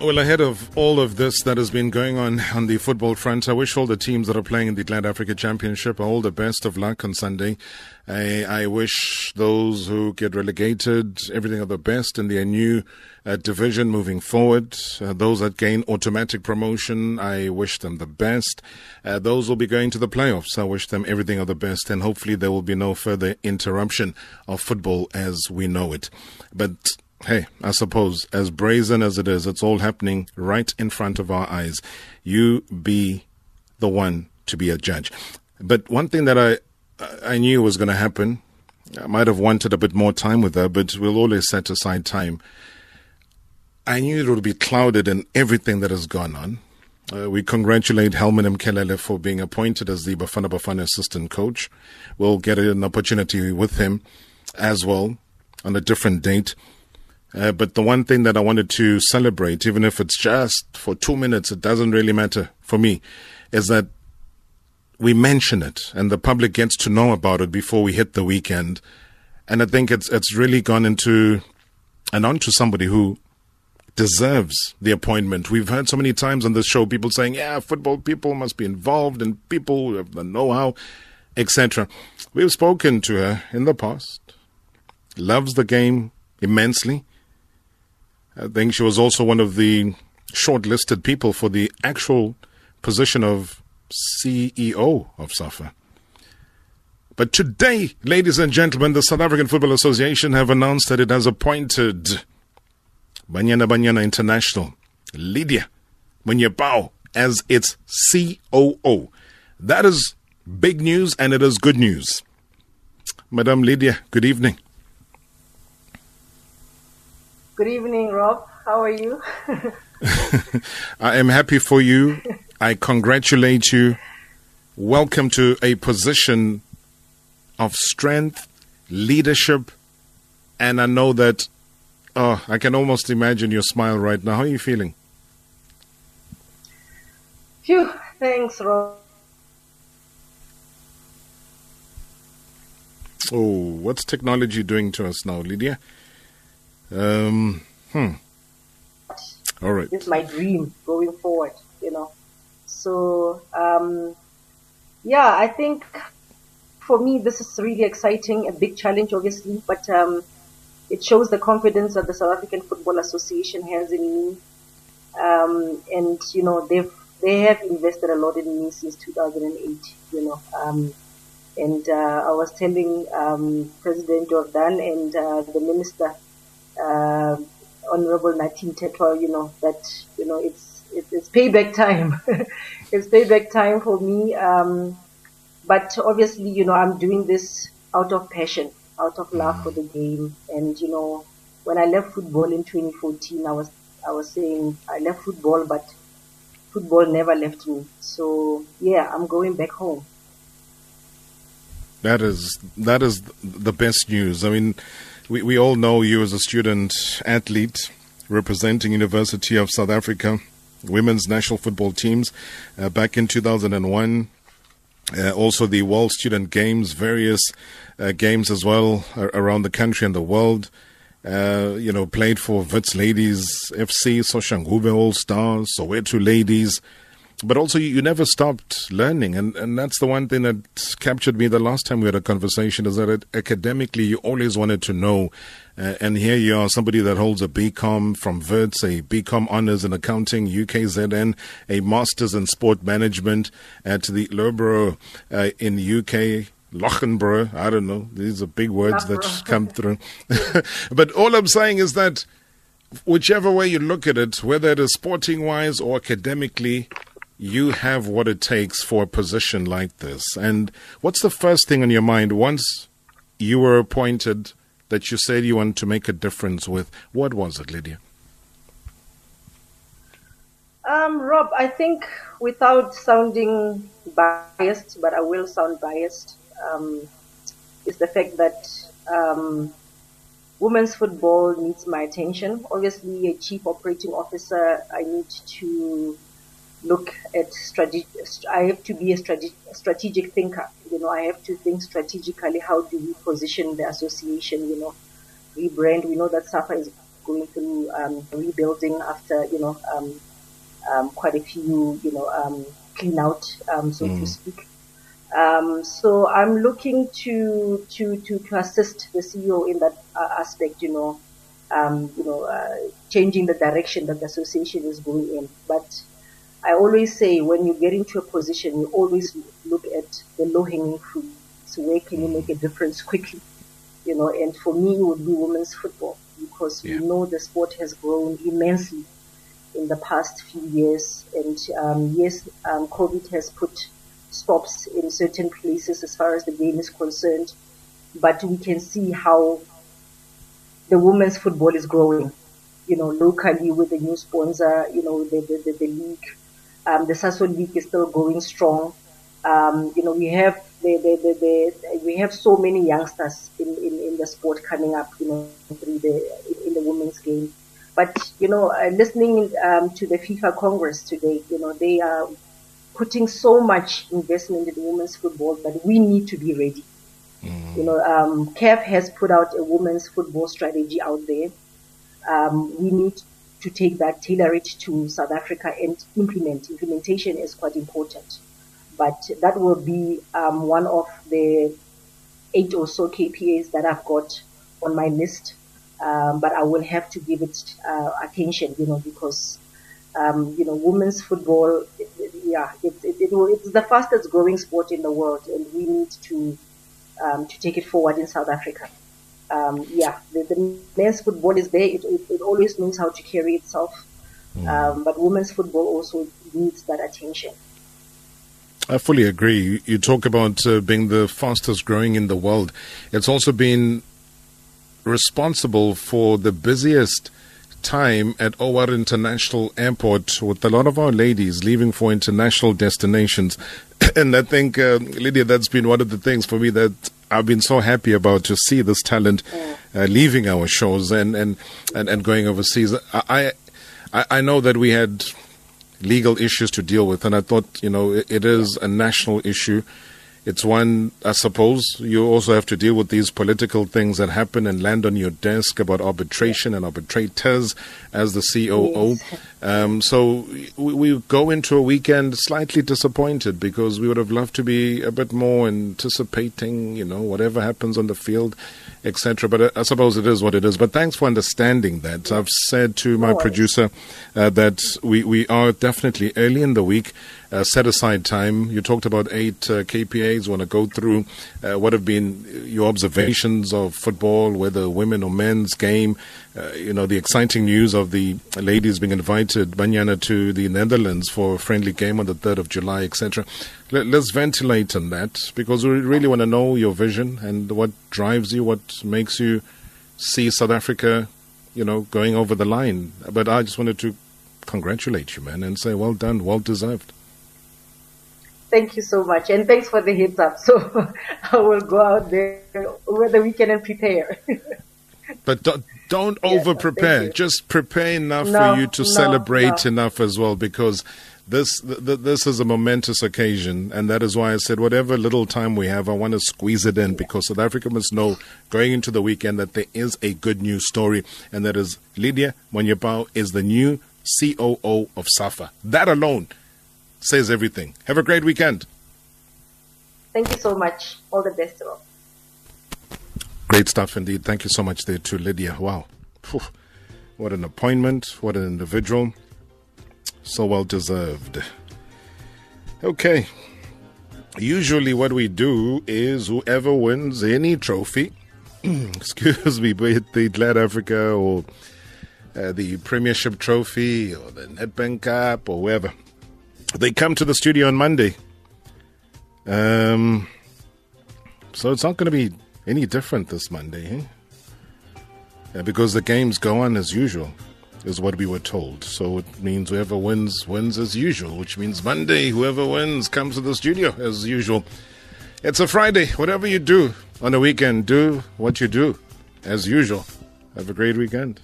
Well, ahead of all of this that has been going on on the football front, I wish all the teams that are playing in the Glad Africa Championship all the best of luck on Sunday. I, I wish those who get relegated everything of the best in their new uh, division moving forward. Uh, those that gain automatic promotion, I wish them the best. Uh, those will be going to the playoffs. I wish them everything of the best, and hopefully there will be no further interruption of football as we know it. But hey, I suppose, as brazen as it is, it's all happening right in front of our eyes. You be the one to be a judge. But one thing that I I knew was going to happen, I might have wanted a bit more time with her, but we'll always set aside time. I knew it would be clouded in everything that has gone on. Uh, we congratulate Helman Mkhalele for being appointed as the Bafana Bafana assistant coach. We'll get an opportunity with him as well on a different date. Uh, but the one thing that I wanted to celebrate, even if it's just for two minutes, it doesn't really matter for me, is that we mention it and the public gets to know about it before we hit the weekend. And I think it's it's really gone into and onto somebody who deserves the appointment. We've heard so many times on this show people saying, "Yeah, football people must be involved and people have the know-how, etc." We've spoken to her in the past. Loves the game immensely I think she was also one of the shortlisted people for the actual position of CEO of SAFA. But today, ladies and gentlemen, the South African Football Association have announced that it has appointed Banyana Banyana International, Lydia Monyepao, as its COO. That is big news and it is good news. Madam Lydia, good evening. Good evening, Rob. How are you? I am happy for you. I congratulate you. Welcome to a position of strength, leadership, and I know that. Oh, I can almost imagine your smile right now. How are you feeling? Phew, thanks, Rob. Oh, what's technology doing to us now, Lydia? Um, hmm. All right. This is my dream going forward, you know. So, um, yeah, I think for me, this is really exciting, a big challenge, obviously, but um, it shows the confidence that the South African Football Association has in me. Um, and, you know, they've, they have invested a lot in me since 2008, you know. Um, and uh, I was telling um, President Jordaan and uh, the minister uh, Honorable Nathi Mthethwa, you know, that, you know, it's, it's, it's payback time. it's payback time for me. Um, but obviously, you know, I'm doing this out of passion, out of love for the game. And, you know, when I left football in 2014, I was, I was saying I left football, but football never left me. So yeah, I'm going back home. That is, that is the best news. I mean, we, we all know you as a student athlete representing University of South Africa women's national football teams uh, back in 2001. Uh, also, the World Student Games, various uh, games as well around the country and the world. Uh, you know, played for Wits Ladies FC, Soshanguve All Stars, Soweto Ladies, but also you, you, never stopped learning and, and that's the one thing that captured me the last time we had a conversation is that it, academically you always wanted to know uh, and here you are somebody that holds a BCom from Wits a BCom honors in accounting UKZN a masters in sport management at the Loughborough uh, in the UK Lochenborough, I don't know. These are big words that come through. but all I'm saying is that whichever way you look at it, whether it is sporting wise or academically, you have what it takes for a position like this. And what's the first thing on your mind once you were appointed that you said you want to make a difference with? What was it, Lydia? Um, Rob, I think without sounding biased, but I will sound biased, um, is the fact that um, women's football needs my attention. Obviously, a chief operating officer, I need to look at strategy. I have to be a strategic, strategic thinker. You know, I have to think strategically. How do we position the association? You know, rebrand. We know that SAFA is going through um, rebuilding after you know um, um, quite a few you know um, clean out, um, so mm. to speak. Um, so I'm looking to, to, to, to assist the CEO in that uh, aspect, you know, um, you know, uh, changing the direction that the association is going in. But I always say when you get into a position, you always look at the low hanging fruit. So where can you make a difference quickly? You know, and for me, it would be women's football because yeah. we know the sport has grown immensely in the past few years. And um, yes, um, COVID has put stops in certain places as far as the game is concerned, but we can see how the women's football is growing. You know, locally with the new sponsor, you know, the the, the, the league, um, the Sasol league is still going strong. Um, you know, we have the, the, the, the, we have so many youngsters in, in, in the sport coming up, you know, through the in the women's game. But you know, uh, listening um, to the FIFA Congress today, you know, they are putting so much investment in women's football, but we need to be ready. Mm. You know, um, CAF has put out a women's football strategy out there. Um, we need to take that, tailor it to South Africa and implement. Implementation is quite important. But that will be um, one of the eight or so KPIs that I've got on my list. Um, but I will have to give it uh, attention, you know, because um, you know, women's football, it, it, yeah, it, it's the fastest growing sport in the world, and we need to um, to take it forward in South Africa. Um, yeah, the, the, men's football is there; it, it, always knows how to carry itself, mm. but women's football also needs that attention. I fully agree. You talk about uh, being the fastest growing in the world. It's also been responsible for the busiest time at OR International Airport with a lot of our ladies leaving for international destinations. and I think, uh, Lydia, that's been one of the things for me that I've been so happy about to see this talent uh, leaving our shows and, and, and, and going overseas. I, I, I know that we had legal issues to deal with, and I thought, you know, it, it is a national issue. It's one, I suppose, you also have to deal with these political things that happen and land on your desk about arbitration and arbitrators as the COO. Yes. Um, so we, we, go into a weekend slightly disappointed because we would have loved to be a bit more anticipating, you know, whatever happens on the field, etc. But I, suppose it is what it is. But thanks for understanding that. I've said to my producer uh, that we, we are definitely early in the week uh, set aside time. You talked about eight uh, KPIs. Want to go through uh, what have been your observations of football, whether women or men's game. Uh, you know the exciting news of the ladies being invited, Banyana, to the Netherlands for a friendly game on the third of July, etc. Let, us ventilate on that because we really want to know your vision and what drives you, what makes you see South Africa, you know, going over the line. But I just wanted to congratulate you, man, and say well done, well deserved. Thank you so much. And thanks for the heads up. So I will go out there over the weekend and prepare. but don't, don't over prepare. Just prepare enough no, for you to no, celebrate no. enough as well because this th- this is a momentous occasion, and that is why I said whatever little time we have, I want to squeeze it in because South Africa must know going into the weekend that there is a good news story, and that is Lydia Monyepao is the new COO of SAFA. That alone says everything. Have a great weekend. Thank you so much. All the best to all. Great stuff indeed. Thank you so much there to Lydia. Wow. What an appointment. What an individual. So well deserved. Okay. Usually, what we do is whoever wins any trophy, excuse me, be it the Glad Africa or uh, the Premiership Trophy or the Nedbank Cup or wherever, they come to the studio on Monday. Um, so it's not going to be any different this Monday, eh? Yeah, because the games go on as usual, is what we were told. So it means whoever wins, wins as usual, which means Monday, whoever wins comes to the studio as usual. It's a Friday. Whatever you do on a weekend, do what you do as usual. Have a great weekend.